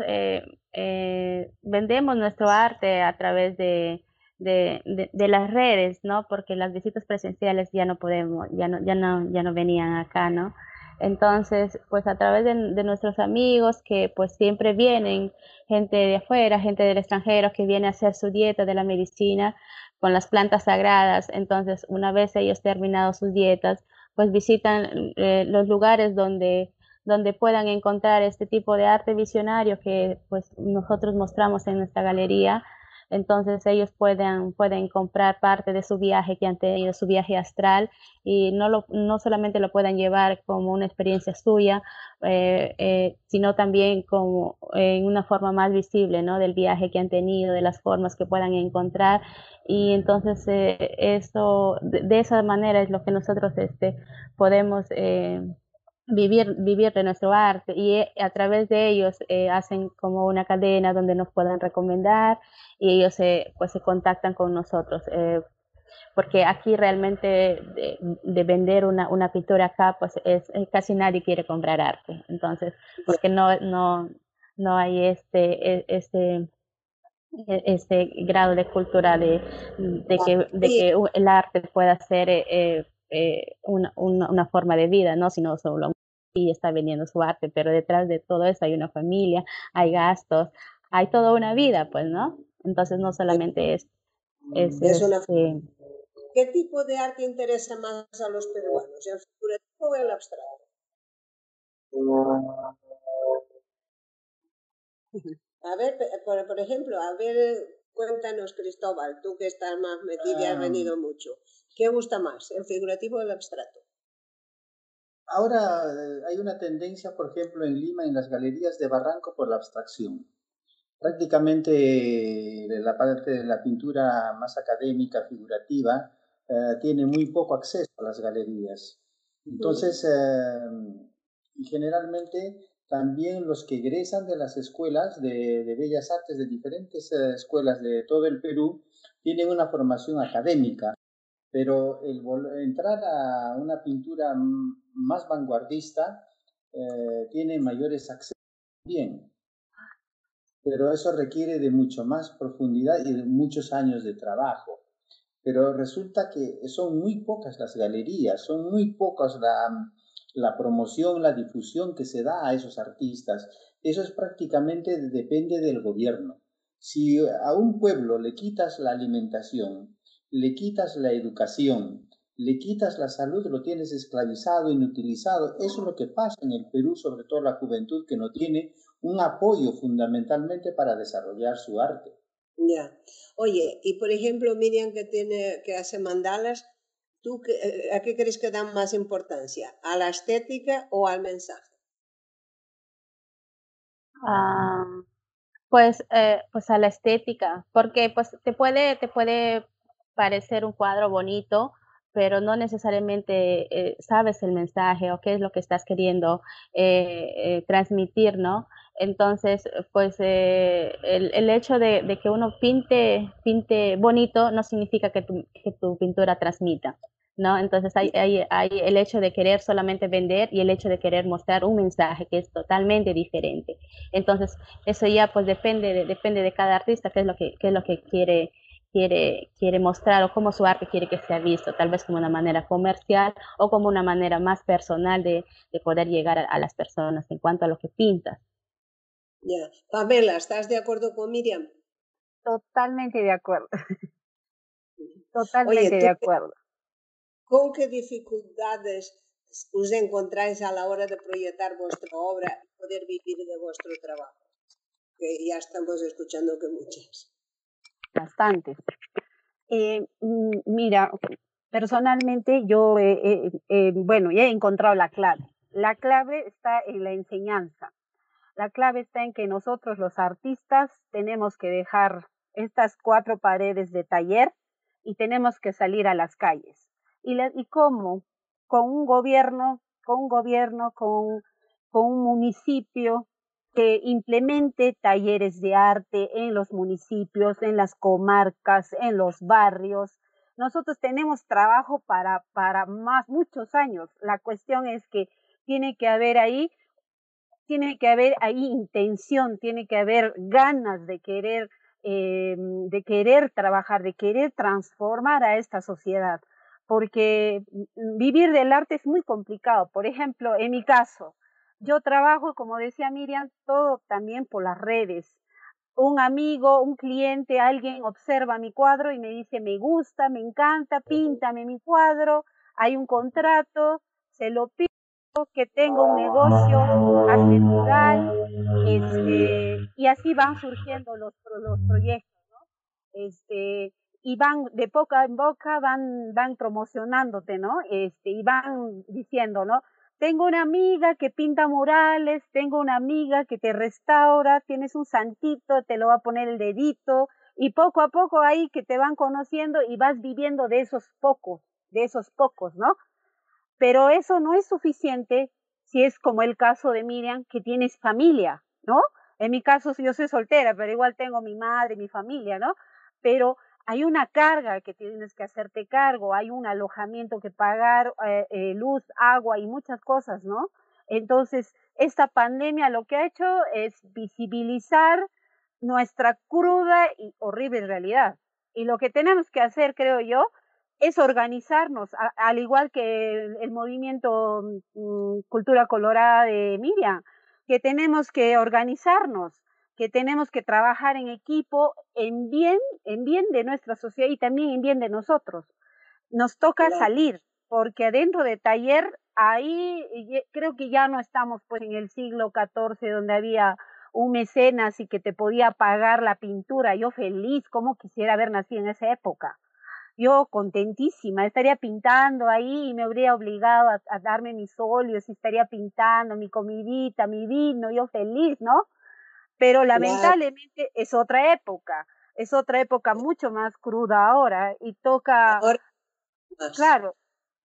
vendemos nuestro arte a través de, de, las redes, ¿no? Porque las visitas presenciales ya no podemos, ya no, ya no, ya no venían acá, ¿no? Entonces, pues a través de, nuestros amigos que pues siempre vienen, gente de afuera, gente del extranjero que viene a hacer su dieta de la medicina con las plantas sagradas. Entonces, una vez ellos terminado sus dietas, pues visitan eh, los lugares donde donde puedan encontrar este tipo de arte visionario que pues nosotros mostramos en nuestra galería entonces ellos pueden, pueden comprar parte de su viaje que han tenido, su viaje astral, y no, lo, no solamente lo puedan llevar como una experiencia suya, eh, eh, sino también como en una forma más visible ¿no? del viaje que han tenido, de las formas que puedan encontrar. Y entonces eh, esto, de, esa manera es lo que nosotros este, podemos vivir, vivir de nuestro arte y eh, a través de ellos eh, hacen como una cadena donde nos puedan recomendar y ellos pues se contactan con nosotros. Eh, porque aquí realmente de, vender una, una, pintura acá, pues es, casi nadie quiere comprar arte. Entonces, porque no, no, no hay este, e, este, e, este grado de cultura de, de, que, de que el arte pueda ser eh, una, una, forma de vida, no sino solo y está vendiendo su arte, pero detrás de todo eso hay una familia, hay gastos, hay toda una vida, pues, ¿no? Entonces no solamente es... es, este ¿Qué tipo de arte interesa más a los peruanos, el figurativo o el abstracto? A ver, por, por, ejemplo, a ver, cuéntanos, Cristóbal, tú que estás más metido y has ah. venido mucho. ¿Qué gusta más, el figurativo o el abstracto? Ahora eh, hay una tendencia, por ejemplo, en Lima, en las galerías de Barranco, por la abstracción. Prácticamente eh, la parte de la pintura más académica, figurativa, eh, tiene muy poco acceso a las galerías. Entonces, generalmente también los que egresan de las escuelas de, de bellas artes, de diferentes escuelas de todo el Perú, tienen una formación académica pero el entrar a una pintura más vanguardista eh, tiene mayores accesos bien, pero eso requiere de mucho más profundidad y de muchos años de trabajo. Pero resulta que son muy pocas las galerías, son muy pocas la, la promoción, la difusión que se da a esos artistas. Eso es prácticamente depende del gobierno. Si a un pueblo le quitas la alimentación, le quitas la educación, le quitas la salud, lo tienes esclavizado, inutilizado. Eso es lo que pasa en el Perú, sobre todo la juventud que no tiene un apoyo fundamentalmente para desarrollar su arte. Ya. Oye, y por ejemplo, Miriam que tiene que hace mandalas, ¿tú eh, a qué crees que dan más importancia? ¿A la estética o al mensaje? Ah, pues, eh, pues a la estética, porque pues te puede, te puede parecer un cuadro bonito, pero no necesariamente eh, sabes el mensaje o qué es lo que estás queriendo eh, eh, transmitir, ¿no? Entonces, pues el, el, hecho de, de, que uno pinte, pinte bonito no significa que tu, que tu pintura transmita. ¿No? Entonces hay, hay, hay, el hecho de querer solamente vender y el hecho de querer mostrar un mensaje que es totalmente diferente. Entonces eso ya pues depende de, depende de cada artista qué es lo que, qué es lo que quiere quiere, quiere mostrar o cómo su arte quiere que sea visto, tal vez como una manera comercial o como una manera más personal de, de poder llegar a, las personas en cuanto a lo que pintas. Ya. Pamela, ¿estás de acuerdo con Miriam? Totalmente de acuerdo. Totalmente de acuerdo. ¿Con qué dificultades os encontráis a la hora de proyectar vuestra obra y poder vivir de vuestro trabajo? Que ya estamos escuchando que muchas bastantes. Eh, mm, mira, personalmente yo, bueno, ya he encontrado la clave. La clave está en la enseñanza. La clave está en que nosotros los artistas tenemos que dejar estas cuatro paredes de taller y tenemos que salir a las calles. ¿Y, y cómo? Con un gobierno, con un gobierno, con, con un municipio, que implemente talleres de arte en los municipios, en las comarcas, en los barrios. Nosotros tenemos trabajo para, para más, muchos años. La cuestión es que tiene que haber ahí, tiene que haber ahí intención, tiene que haber ganas de querer, eh, de querer trabajar, de querer transformar a esta sociedad. Porque vivir del arte es muy complicado. Por ejemplo, en mi caso, yo trabajo, como decía Miriam, todo también por las redes. Un amigo, un cliente, alguien observa mi cuadro y me dice, me gusta, me encanta, píntame mi cuadro, hay un contrato, se lo pido, que tengo un negocio, hace este, y así van surgiendo los, los proyectos, ¿no? Este, y van de boca en boca, van, van promocionándote, ¿no? Este, y van diciendo, ¿no? Tengo una amiga que pinta murales, tengo una amiga que te restaura, tienes un santito, te lo va a poner el dedito, y poco a poco ahí que te van conociendo y vas viviendo de esos pocos, de esos pocos, ¿no? Pero eso no es suficiente si es como el caso de Miriam, que tienes familia, ¿no? En mi caso, yo soy soltera, pero igual tengo mi madre, mi familia, ¿no? Pero hay una carga que tienes que hacerte cargo, hay un alojamiento que pagar, eh, eh, luz, agua y muchas cosas, ¿no? Entonces, esta pandemia lo que ha hecho es visibilizar nuestra cruda y horrible realidad. Y lo que tenemos que hacer, creo yo, es organizarnos, al igual que el, movimiento mm, Cultura Colorada de Miriam, que tenemos que organizarnos, que tenemos que trabajar en equipo en bien, en bien de nuestra sociedad y también en bien de nosotros. Nos toca salir, porque adentro de taller, ahí creo que ya no estamos pues en el siglo XIV donde había un mecenas y que te podía pagar la pintura. Yo feliz, como quisiera haber nacido en esa época yo contentísima, estaría pintando ahí y me habría obligado a, darme mis óleos y estaría pintando mi comidita, mi vino, yo feliz, ¿no? Pero lamentablemente es otra época, es otra época mucho más cruda ahora y toca, claro,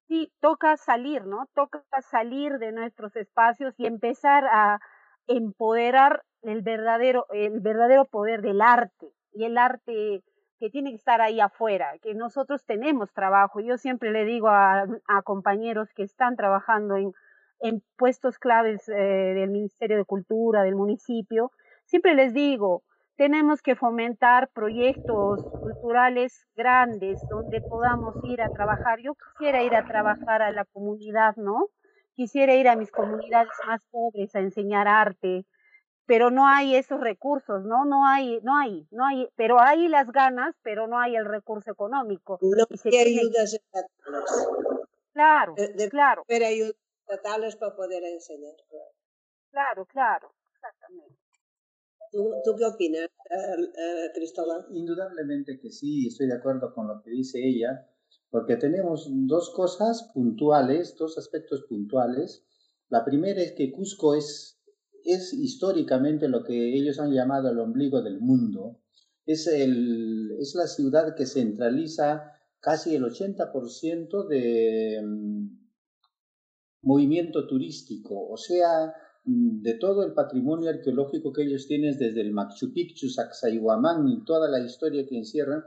sí, toca salir, ¿no? Toca salir de nuestros espacios y empezar a empoderar el verdadero, el verdadero poder del arte y el arte que tiene que estar ahí afuera, que nosotros tenemos trabajo. Yo siempre le digo a, compañeros que están trabajando en, en puestos claves eh, del Ministerio de Cultura, del municipio, siempre les digo, tenemos que fomentar proyectos culturales grandes donde podamos ir a trabajar. Yo quisiera ir a trabajar a la comunidad, ¿no? Quisiera ir a mis comunidades más pobres a enseñar arte, pero no hay esos recursos, ¿no? No hay, no hay, no hay, pero hay las ganas, pero no hay el recurso económico. No hay ayudas estatales. Claro, claro. Pero ayudas estatales para poder enseñar. Claro, claro, exactamente. ¿Tú, qué opinas, eh, Cristóbal? Indudablemente que sí, estoy de acuerdo con lo que dice ella, porque tenemos dos cosas puntuales, dos aspectos puntuales. La primera es que Cusco es es históricamente lo que ellos han llamado el ombligo del mundo. Es, el, es la ciudad que centraliza casi el 80% de mm, movimiento turístico, o sea, de todo el patrimonio arqueológico que ellos tienen desde el Machu Picchu, Sacsayhuamán y toda la historia que encierran,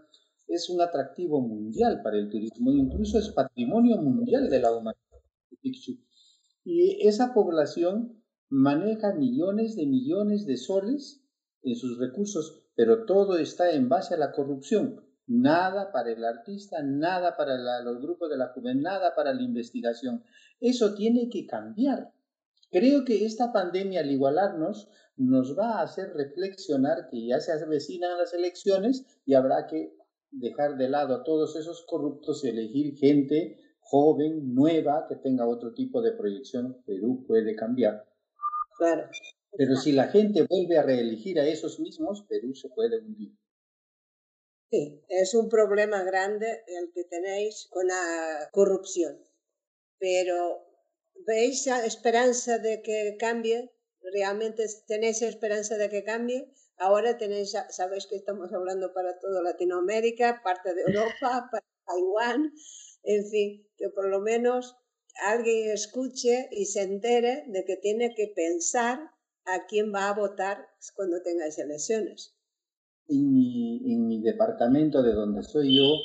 es un atractivo mundial para el turismo, incluso es patrimonio mundial de la humanidad. Y esa población maneja millones de millones de soles en sus recursos, pero todo está en base a la corrupción. Nada para el artista, nada para los grupos de la juventud, nada para la investigación. Eso tiene que cambiar. Creo que esta pandemia, al igualarnos, nos va a hacer reflexionar que ya se avecinan las elecciones y habrá que dejar de lado a todos esos corruptos y elegir gente joven, nueva, que tenga otro tipo de proyección. Perú puede cambiar. Claro. Pero si la gente vuelve a reelegir a esos mismos, Perú se puede hundir. Sí, es un problema grande el que tenéis con la corrupción. Pero ¿veis esperanza de que cambie? ¿Realmente tenéis esperanza de que cambie? Ahora tenéis, sabéis que estamos hablando para toda Latinoamérica, parte de Europa, para Taiwán, en fin, que por lo menos alguien escuche y se entere de que tiene que pensar a quién va a votar cuando tenga elecciones. En mi, en mi departamento de donde soy yo,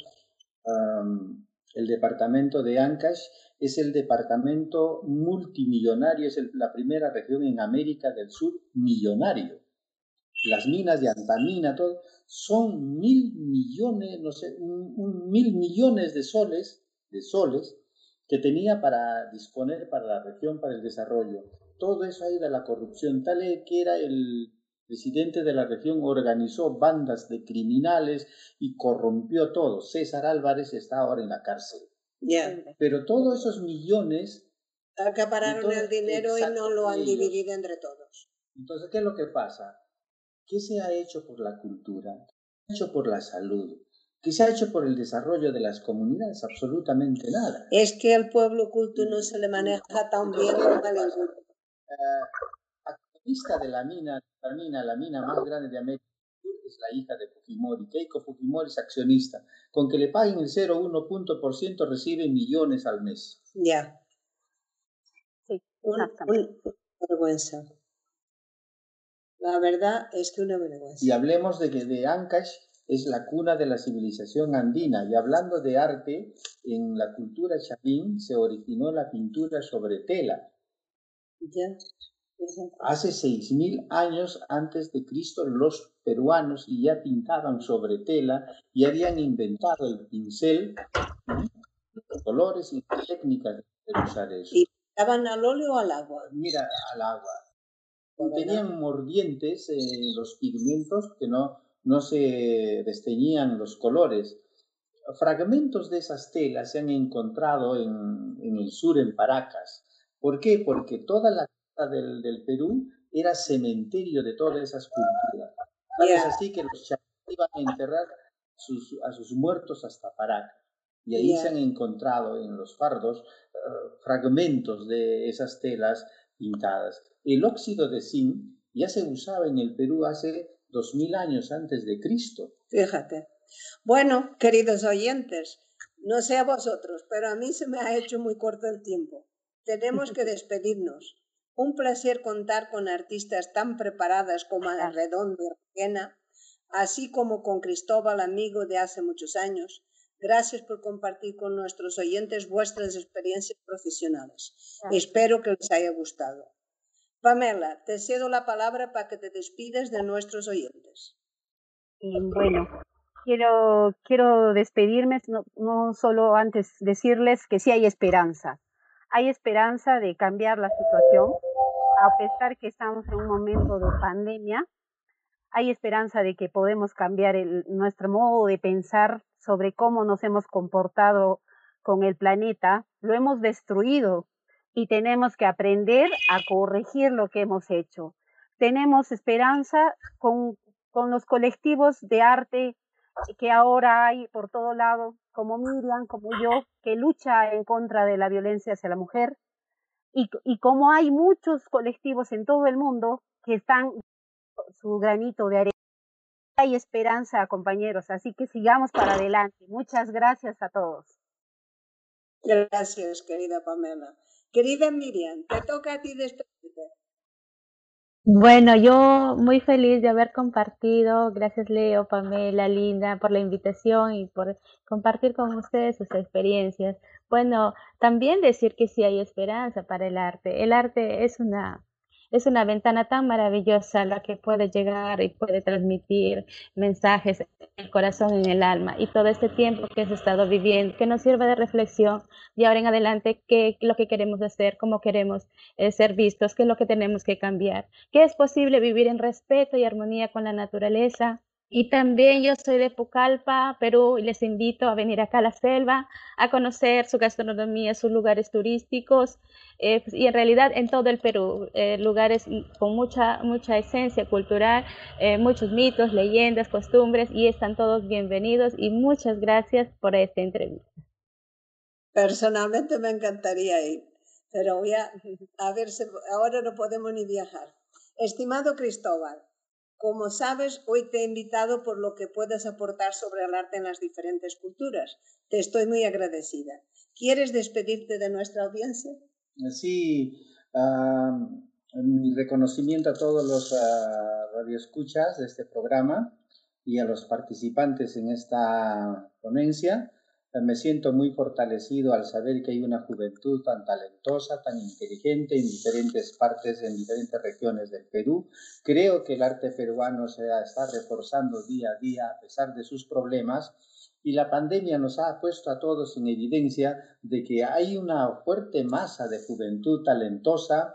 el departamento de Ancash es el departamento multimillonario, es la primera región en América del Sur millonario. Las minas de antamina, son mil millones, no sé, un mil millones de soles, de soles, que tenía para disponer para la región, para el desarrollo. Todo eso ahí de la corrupción, tal que era el presidente de la región, organizó bandas de criminales y corrompió todo. César Álvarez está ahora en la cárcel. Pero todos esos millones... Acapararon el dinero y no lo han dividido entre todos. Entonces, ¿qué es lo que pasa? ¿Qué se ha hecho por la cultura? ¿Qué se ha hecho por la salud? ¿Qué se ha hecho por el desarrollo de las comunidades? Absolutamente nada. Es que el pueblo culto no se le maneja tan bien como el uh, activista de la mina, la mina, la mina más grande de América es la hija de Fujimori. Keiko Fujimori es accionista. Con que le paguen el 0,1 punto por ciento recibe millones al mes. Ya. Sí, Una, vergüenza. La verdad es que una vergüenza. Y hablemos de que de Ancash es la cuna de la civilización andina. Y hablando de arte, en la cultura chapín se originó la pintura sobre tela. Ya. Hace 6.000 años antes de Cristo los peruanos ya pintaban sobre tela y habían inventado el pincel, colores y técnicas de usar eso. ¿Y pintaban al óleo o al agua? Mira, al agua. Tenían mordientes en los pigmentos que no, no se desteñían los colores. Fragmentos de esas telas se han encontrado en, en el sur, en Paracas. ¿Por qué? Porque toda la del, del Perú era cementerio de todas esas culturas. Es así que los chavín iban a enterrar sus, a sus muertos hasta Paracas. Y ahí se han encontrado en los fardos uh, fragmentos de esas telas pintadas. El óxido de zinc ya se usaba en el Perú hace dos mil años antes de Cristo. Fíjate. Bueno, queridos oyentes, no sé a vosotros, pero a mí se me ha hecho muy corto el tiempo. Tenemos que despedirnos. Un placer contar con artistas tan preparadas como Arredondo y Requena, así como con Cristóbal, amigo de hace muchos años. Gracias por compartir con nuestros oyentes vuestras experiencias profesionales. Espero que les haya gustado. Pamela, te cedo la palabra para que te despides de nuestros oyentes. bueno, quiero, quiero despedirme, no, no solo antes decirles que sí hay esperanza hay esperanza de cambiar la situación, a pesar que estamos en un momento de pandemia, hay esperanza de que podemos cambiar nuestro modo de pensar sobre cómo nos hemos comportado con el planeta. Lo hemos destruido y tenemos que aprender a corregir lo que hemos hecho. Tenemos esperanza con, con los colectivos de arte que ahora hay por todo lado, como Miriam, como yo, que lucha en contra de la violencia hacia la mujer, y, y como hay muchos colectivos en todo el mundo que están su granito de arena. Hay esperanza, compañeros, así que sigamos para adelante. Muchas gracias a todos. Gracias, querida Pamela. Querida Miriam, te toca a ti despedirte. Bueno, yo muy feliz de haber compartido, gracias Leo, Pamela, Linda, por la invitación y por compartir con ustedes sus experiencias. Bueno, también decir que sí hay esperanza para el arte. El arte es una es una ventana tan maravillosa la que puede llegar y puede transmitir mensajes en el corazón, en el alma. Y todo este tiempo que has estado viviendo, que nos sirva de reflexión de ahora en adelante, qué es lo que queremos hacer, cómo queremos eh, ser vistos, qué es lo que tenemos que cambiar, que es posible vivir en respeto y armonía con la naturaleza, y también yo soy de Pucallpa, Perú, y les invito a venir acá a la selva, a conocer su gastronomía, sus lugares turísticos, eh, pues, y en realidad en todo el Perú, eh, lugares con mucha, mucha esencia cultural, eh, muchos mitos, leyendas, costumbres, y están todos bienvenidos, y muchas gracias por esta entrevista. Personalmente me encantaría ir, pero voy a, a ver, si, ahora no podemos ni viajar. Estimado Cristóbal, como sabes, hoy te he invitado por lo que puedes aportar sobre el arte en las diferentes culturas. Te estoy muy agradecida. ¿Quieres despedirte de nuestra audiencia? Sí, mi reconocimiento a todos los uh, radioescuchas de este programa y a los participantes en esta ponencia. Me siento muy fortalecido al saber que hay una juventud tan talentosa, tan inteligente en diferentes partes, en diferentes regiones del Perú. Creo que el arte peruano se está reforzando día a día a pesar de sus problemas y la pandemia nos ha puesto a todos en evidencia de que hay una fuerte masa de juventud talentosa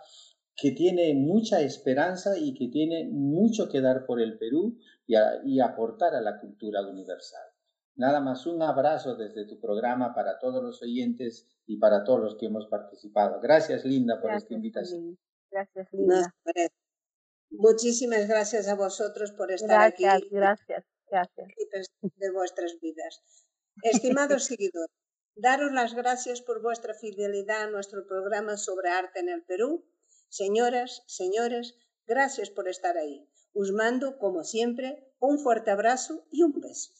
que tiene mucha esperanza y que tiene mucho que dar por el Perú y, aportar a la cultura universal. Nada más un abrazo desde tu programa para todos los oyentes y para todos los que hemos participado. Gracias, Linda, por esta invitación. Gracias, Linda. muchísimas gracias a vosotros por estar aquí. Gracias, gracias. De vuestras vidas. Estimados seguidores, daros las gracias por vuestra fidelidad a nuestro programa sobre arte en el Perú. Señoras, señores, gracias por estar ahí. Os mando, como siempre, un fuerte abrazo y un beso.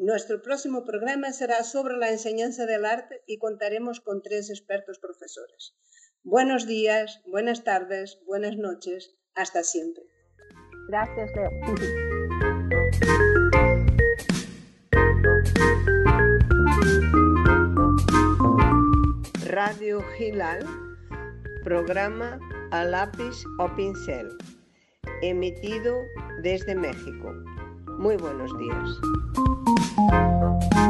Nuestro próximo programa será sobre la enseñanza del arte y contaremos con tres expertos profesores. Buenos días, buenas tardes, buenas noches, hasta siempre. Gracias, Leo. Radio Gilal, programa a lápiz o pincel, emitido desde México. Muy buenos días. 嗯。